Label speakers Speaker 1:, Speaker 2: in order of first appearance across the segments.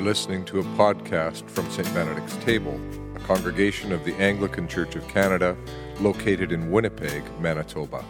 Speaker 1: You're listening to a podcast from St. Benedict's Table, a congregation of the Anglican Church of Canada located in Winnipeg, Manitoba.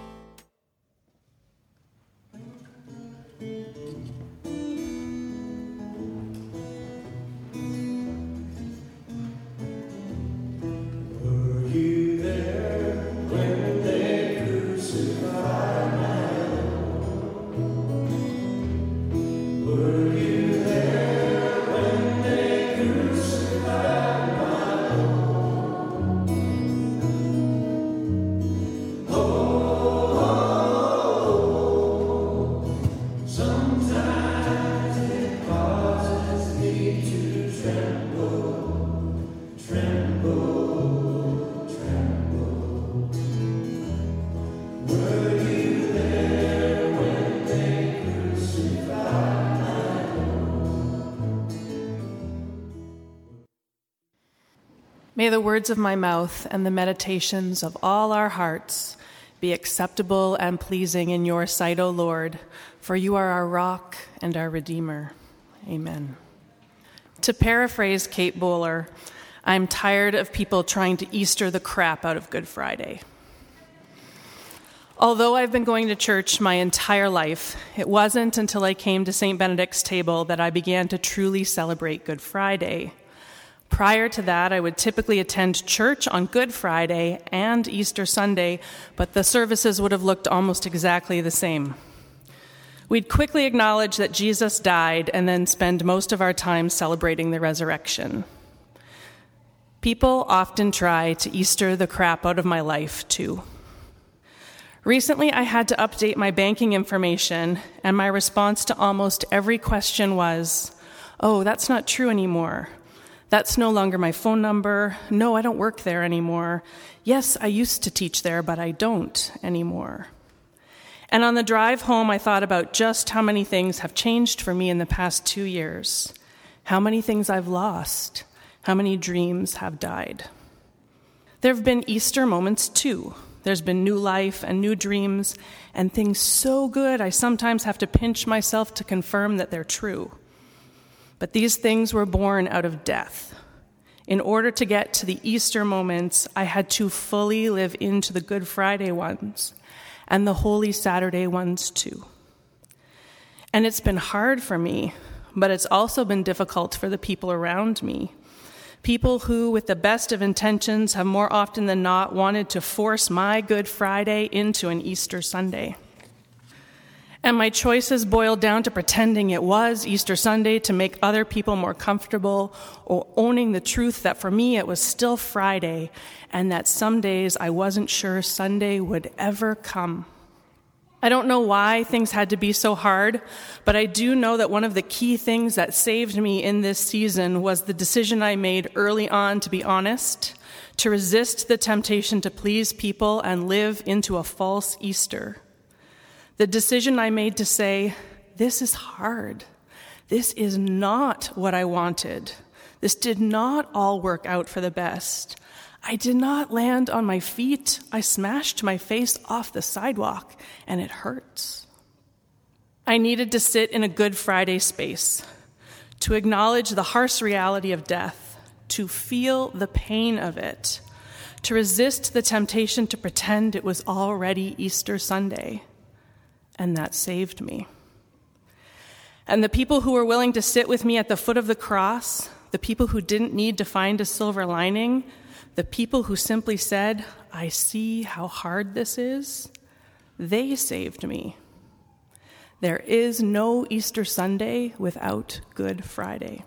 Speaker 2: The words of my mouth and the meditations of all our hearts be acceptable and pleasing in your sight, O Lord, for you are our rock and our Redeemer. Amen. To paraphrase Kate Bowler, I'm tired of people trying to Easter the crap out of Good Friday. Although I've been going to church my entire life, it wasn't until I came to St. Benedict's table that I began to truly celebrate Good Friday. Prior to that, I would typically attend church on Good Friday and Easter Sunday, but the services would have looked almost exactly the same. We'd quickly acknowledge that Jesus died and then spend most of our time celebrating the resurrection. People often try to Easter the crap out of my life, too. Recently, I had to update my banking information, and my response to almost every question was, Oh, that's not true anymore. That's no longer my phone number. No, I don't work there anymore. Yes, I used to teach there, but I don't anymore. And on the drive home, I thought about just how many things have changed for me in the past two years, how many things I've lost, how many dreams have died. There have been Easter moments too. There's been new life and new dreams, and things so good I sometimes have to pinch myself to confirm that they're true. But these things were born out of death. In order to get to the Easter moments, I had to fully live into the Good Friday ones and the Holy Saturday ones too. And it's been hard for me, but it's also been difficult for the people around me. People who, with the best of intentions, have more often than not wanted to force my Good Friday into an Easter Sunday. And my choices boiled down to pretending it was Easter Sunday to make other people more comfortable, or owning the truth that for me it was still Friday, and that some days I wasn't sure Sunday would ever come. I don't know why things had to be so hard, but I do know that one of the key things that saved me in this season was the decision I made early on to be honest, to resist the temptation to please people and live into a false Easter. The decision I made to say, This is hard. This is not what I wanted. This did not all work out for the best. I did not land on my feet. I smashed my face off the sidewalk, and it hurts. I needed to sit in a Good Friday space, to acknowledge the harsh reality of death, to feel the pain of it, to resist the temptation to pretend it was already Easter Sunday and that saved me. And the people who were willing to sit with me at the foot of the cross, the people who didn't need to find a silver lining, the people who simply said, I see how hard this is, they saved me. There is no Easter Sunday without Good Friday.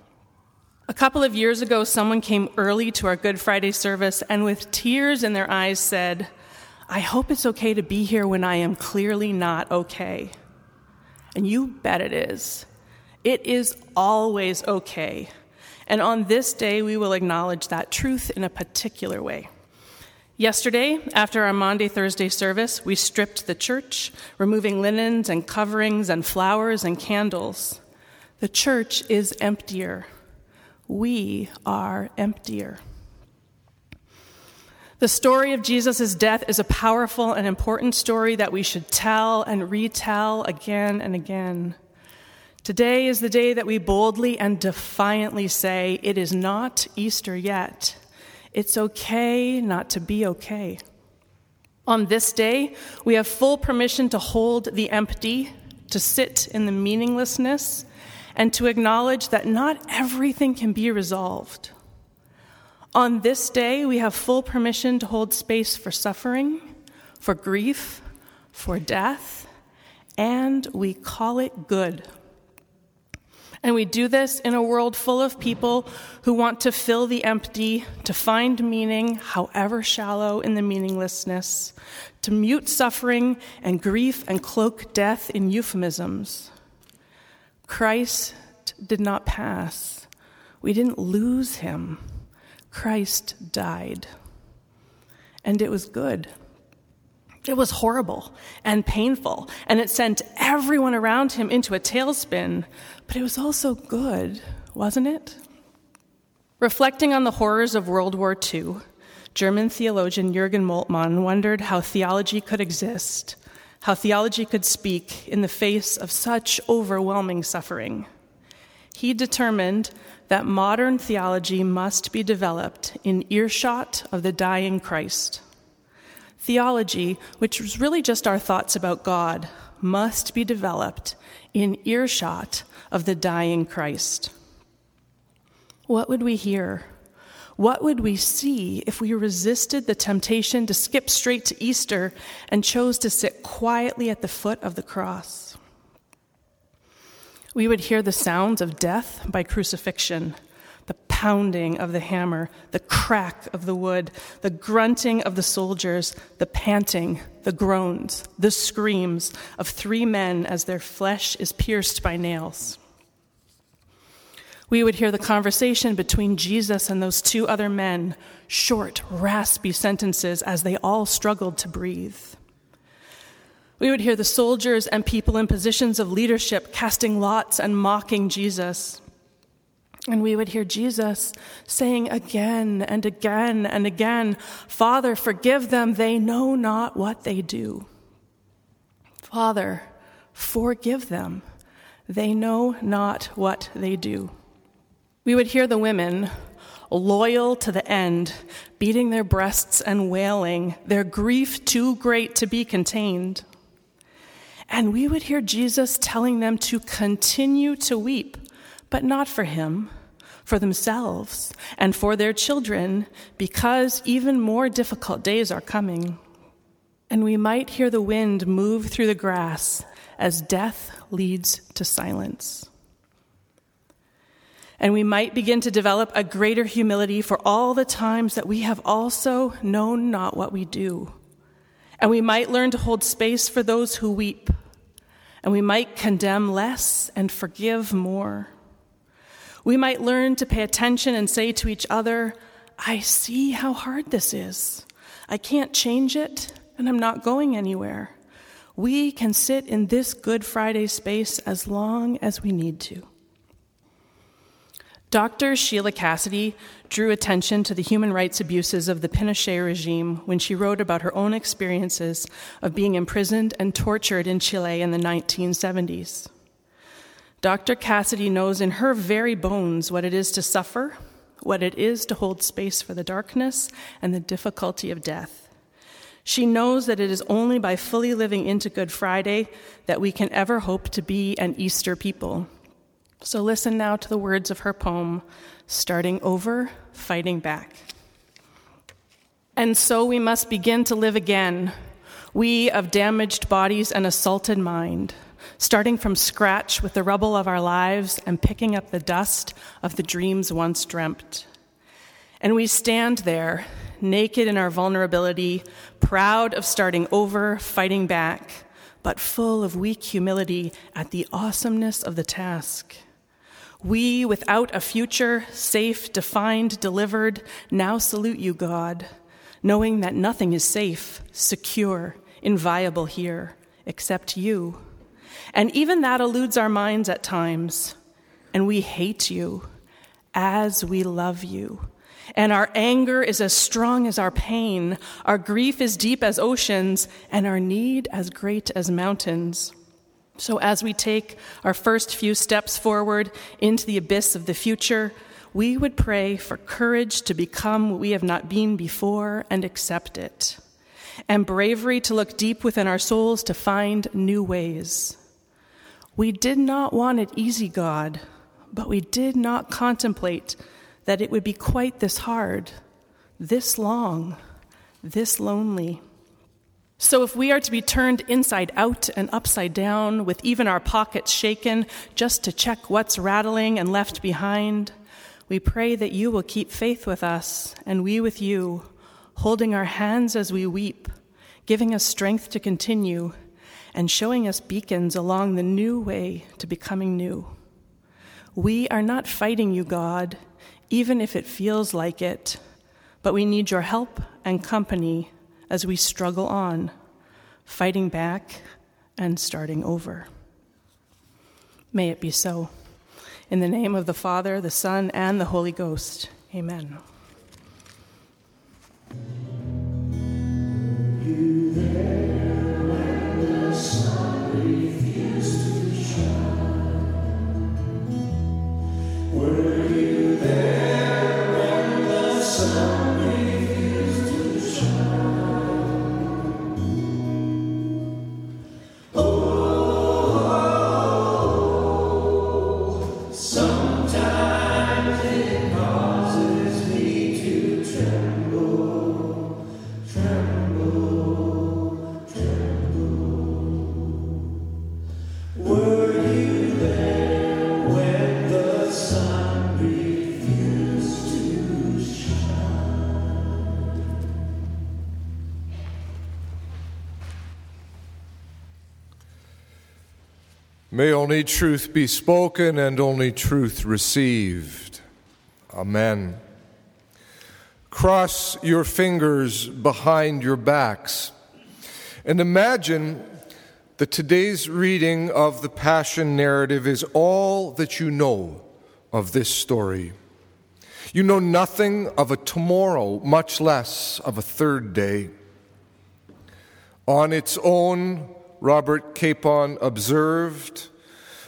Speaker 2: A couple of years ago, someone came early to our Good Friday service and with tears in their eyes said, I hope it's okay to be here when I am clearly not okay. And you bet it is. It is always okay. And on this day, we will acknowledge that truth in a particular way. Yesterday, after our Maundy Thursday service, we stripped the church, removing linens and coverings and flowers and candles. The church is emptier. We are emptier. The story of Jesus' death is a powerful and important story that we should tell and retell again and again. Today is the day that we boldly and defiantly say, It is not Easter yet. It's okay not to be okay. On this day, we have full permission to hold the empty, to sit in the meaninglessness, and to acknowledge that not everything can be resolved. On this day, we have full permission to hold space for suffering, for grief, for death, and we call it good. And we do this in a world full of people who want to fill the empty, to find meaning, however shallow, in the meaninglessness, to mute suffering and grief and cloak death in euphemisms. Christ did not pass. We didn't lose him. Christ died. And it was good. It was horrible and painful, and it sent everyone around him into a tailspin, but it was also good, wasn't it? Reflecting on the horrors of World War II, German theologian Jürgen Moltmann wondered how theology could exist, how theology could speak in the face of such overwhelming suffering. He determined that modern theology must be developed in earshot of the dying Christ. Theology, which was really just our thoughts about God, must be developed in earshot of the dying Christ. What would we hear? What would we see if we resisted the temptation to skip straight to Easter and chose to sit quietly at the foot of the cross? We would hear the sounds of death by crucifixion the pounding of the hammer, the crack of the wood, the grunting of the soldiers, the panting, the groans, the screams of three men as their flesh is pierced by nails. We would hear the conversation between Jesus and those two other men, short, raspy sentences as they all struggled to breathe. We would hear the soldiers and people in positions of leadership casting lots and mocking Jesus. And we would hear Jesus saying again and again and again, Father, forgive them, they know not what they do. Father, forgive them, they know not what they do. We would hear the women, loyal to the end, beating their breasts and wailing, their grief too great to be contained. And we would hear Jesus telling them to continue to weep but not for him, for themselves, and for their children, because even more difficult days are coming. And we might hear the wind move through the grass as death leads to silence. And we might begin to develop a greater humility for all the times that we have also known not what we do. And we might learn to hold space for those who weep. And we might condemn less and forgive more. We might learn to pay attention and say to each other, I see how hard this is. I can't change it, and I'm not going anywhere. We can sit in this Good Friday space as long as we need to. Dr. Sheila Cassidy drew attention to the human rights abuses of the Pinochet regime when she wrote about her own experiences of being imprisoned and tortured in Chile in the 1970s. Dr. Cassidy knows in her very bones what it is to suffer, what it is to hold space for the darkness and the difficulty of death. She knows that it is only by fully living into Good Friday that we can ever hope to be an Easter people. So listen now to the words of her poem, Starting Over, Fighting Back. And so we must begin to live again, we of damaged bodies and assaulted mind starting from scratch with the rubble of our lives and picking up the dust of the dreams once dreamt. And we stand there, naked in our vulnerability, proud of starting over, fighting back, but full of weak humility at the awesomeness of the task. We, without a future, safe, defined, delivered, now salute you, God, knowing that nothing is safe, secure, inviolable here except you. And even that eludes our minds at times. And we hate you as we love you. And our anger is as strong as our pain. Our grief is deep as oceans, and our need as great as mountains. So, as we take our first few steps forward into the abyss of the future, we would pray for courage to become what we have not been before and accept it, and bravery to look deep within our souls to find new ways. We did not want it easy, God, but we did not contemplate that it would be quite this hard, this long, this lonely. So, if we are to be turned inside out and upside down, with even our pockets shaken just to check what's rattling and left behind, we pray that you will keep faith with us and we with you, holding our hands as we weep, giving us strength to continue, and showing us beacons along the new way to becoming new. We are not fighting you, God, even if it feels like it, but we need your help and company as we struggle on, fighting back and starting over. May it be so. In the name of the Father, the Son, and the Holy Ghost. Amen.
Speaker 1: May only truth be spoken and only truth received. Amen. Cross your fingers behind your backs and imagine that today's reading of the Passion narrative is all that you know of this story. You know nothing of a tomorrow, much less of a third day. On its own, Robert Capon observed,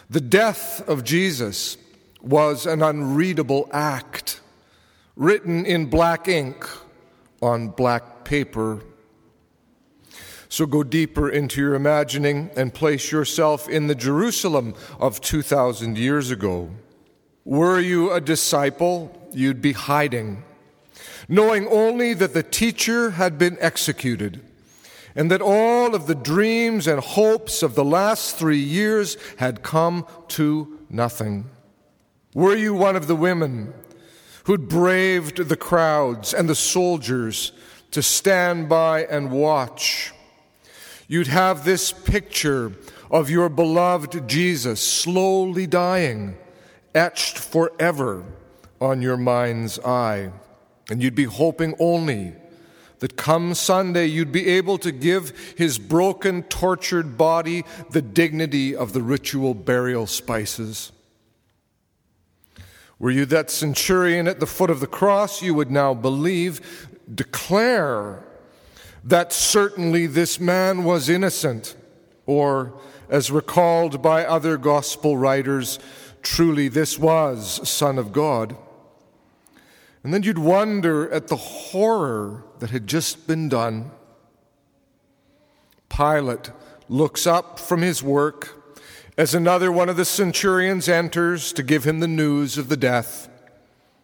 Speaker 1: the death of Jesus was an unreadable act, written in black ink on black paper. So go deeper into your imagining and place yourself in the Jerusalem of 2,000 years ago. Were you a disciple, you'd be hiding, knowing only that the teacher had been executed and that all of the dreams and hopes of the last three years had come to nothing. Were you one of the women who'd braved the crowds and the soldiers to stand by and watch? You'd have this picture of your beloved Jesus slowly dying, etched forever on your mind's eye. And you'd be hoping only that come Sunday you'd be able to give his broken, tortured body the dignity of the ritual burial spices. Were you that centurion at the foot of the cross, you would now believe, declare that certainly this man was innocent, or, as recalled by other gospel writers, truly this was Son of God. And then you'd wonder at the horror that had just been done. Pilate looks up from his work as another one of the centurions enters to give him the news of the death.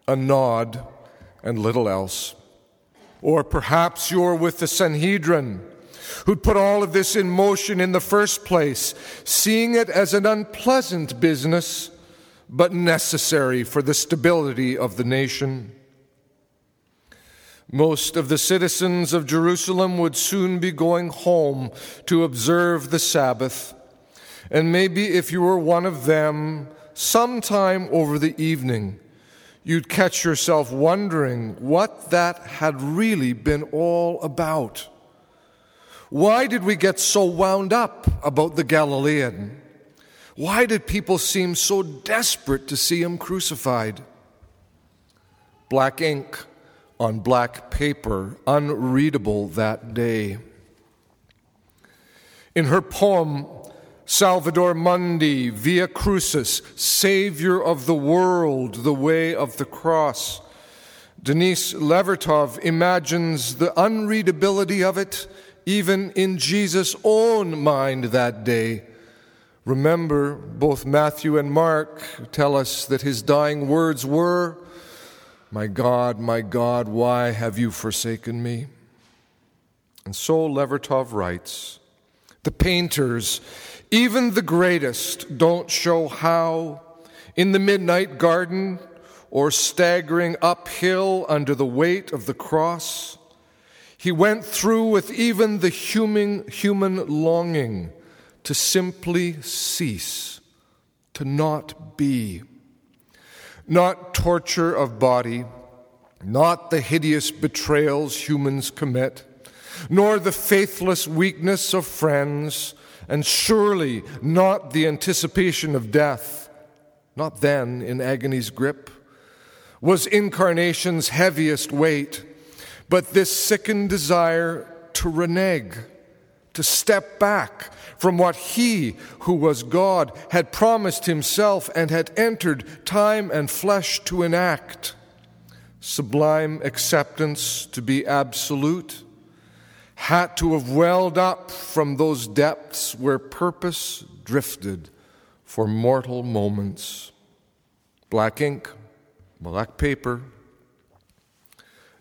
Speaker 1: A nod and little else. Or perhaps you're with the Sanhedrin, who'd put all of this in motion in the first place, seeing it as an unpleasant business, but necessary for the stability of the nation. Most of the citizens of Jerusalem would soon be going home to observe the Sabbath. And maybe if you were one of them, sometime over the evening, you'd catch yourself wondering what that had really been all about. Why did we get so wound up about the Galilean? Why did people seem so desperate to see him crucified? Black ink on black paper, unreadable that day. In her poem, Salvator Mundi, Via Crucis, Savior of the world, the way of the cross. Denise Levertov imagines the unreadability of it even in Jesus' own mind that day. Remember, both Matthew and Mark tell us that his dying words were, My God, my God, why have you forsaken me? And so Levertov writes The painters, even the greatest, don't show how, in the midnight garden or staggering uphill under the weight of the cross, he went through with even the human, human longing to simply cease, to not be. Not torture of body, not the hideous betrayals humans commit, nor the faithless weakness of friends, and surely not the anticipation of death, not then in agony's grip, was incarnation's heaviest weight but this sickened desire to renege, to step back from what he, who was God, had promised himself and had entered time and flesh to enact. Sublime acceptance to be absolute had to have welled up from those depths where purpose drifted for mortal moments. Black ink, black paper,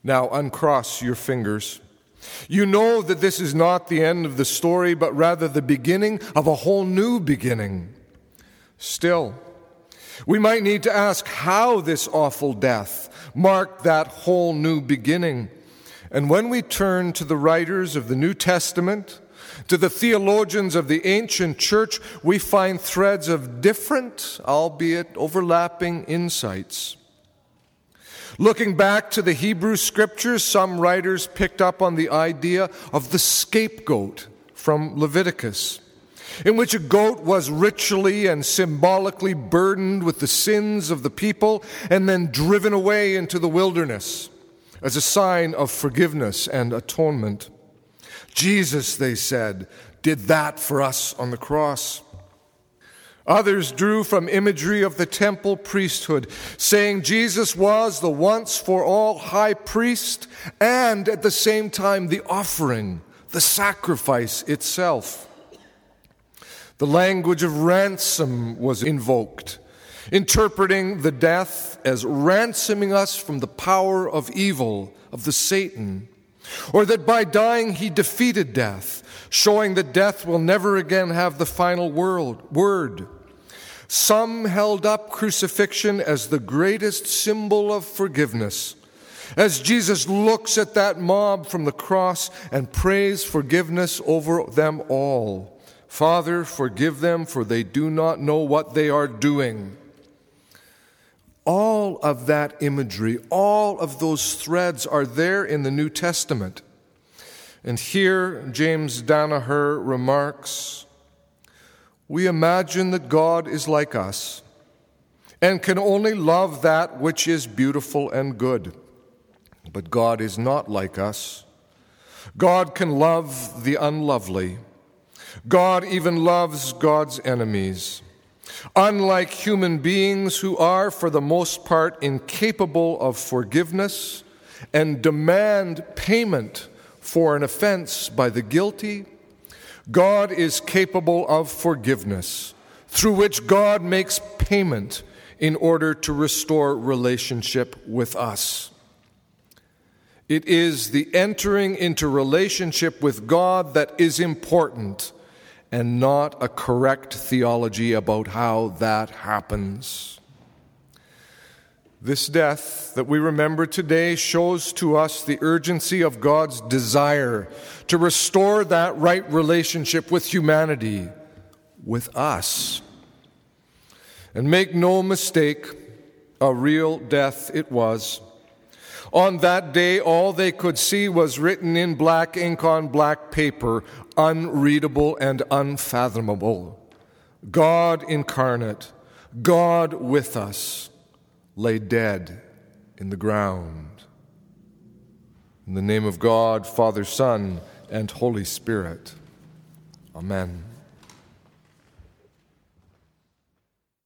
Speaker 1: now uncross your fingers. You know that this is not the end of the story, but rather the beginning of a whole new beginning. Still, we might need to ask how this awful death marked that whole new beginning. And when we turn to the writers of the New Testament, to the theologians of the ancient church, we find threads of different, albeit overlapping, insights. Looking back to the Hebrew scriptures, some writers picked up on the idea of the scapegoat from Leviticus, in which a goat was ritually and symbolically burdened with the sins of the people and then driven away into the wilderness as a sign of forgiveness and atonement. Jesus, they said, did that for us on the cross. Others drew from imagery of the temple priesthood, saying Jesus was the once for all high priest and at the same time the offering, the sacrifice itself. The language of ransom was invoked, interpreting the death as ransoming us from the power of evil, of the Satan, or that by dying he defeated death, showing that death will never again have the final word. Some held up crucifixion as the greatest symbol of forgiveness. As Jesus looks at that mob from the cross and prays forgiveness over them all Father, forgive them, for they do not know what they are doing. All of that imagery, all of those threads are there in the New Testament. And here, James Danaher remarks we imagine that God is like us and can only love that which is beautiful and good. But God is not like us. God can love the unlovely. God even loves God's enemies. Unlike human beings who are, for the most part, incapable of forgiveness and demand payment for an offense by the guilty, God is capable of forgiveness, through which God makes payment in order to restore relationship with us. It is the entering into relationship with God that is important and not a correct theology about how that happens. This death that we remember today shows to us the urgency of God's desire to restore that right relationship with humanity, with us. And make no mistake, a real death it was. On that day, all they could see was written in black ink on black paper, unreadable and unfathomable. God incarnate, God with us lay dead in the ground. In the name of God, Father, Son, and Holy Spirit. Amen.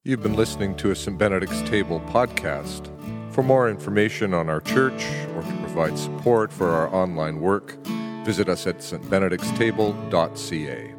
Speaker 1: You've been listening to a St. Benedict's Table podcast. For more information on our church or to provide support for our online work, visit us at stbenedictstable.ca.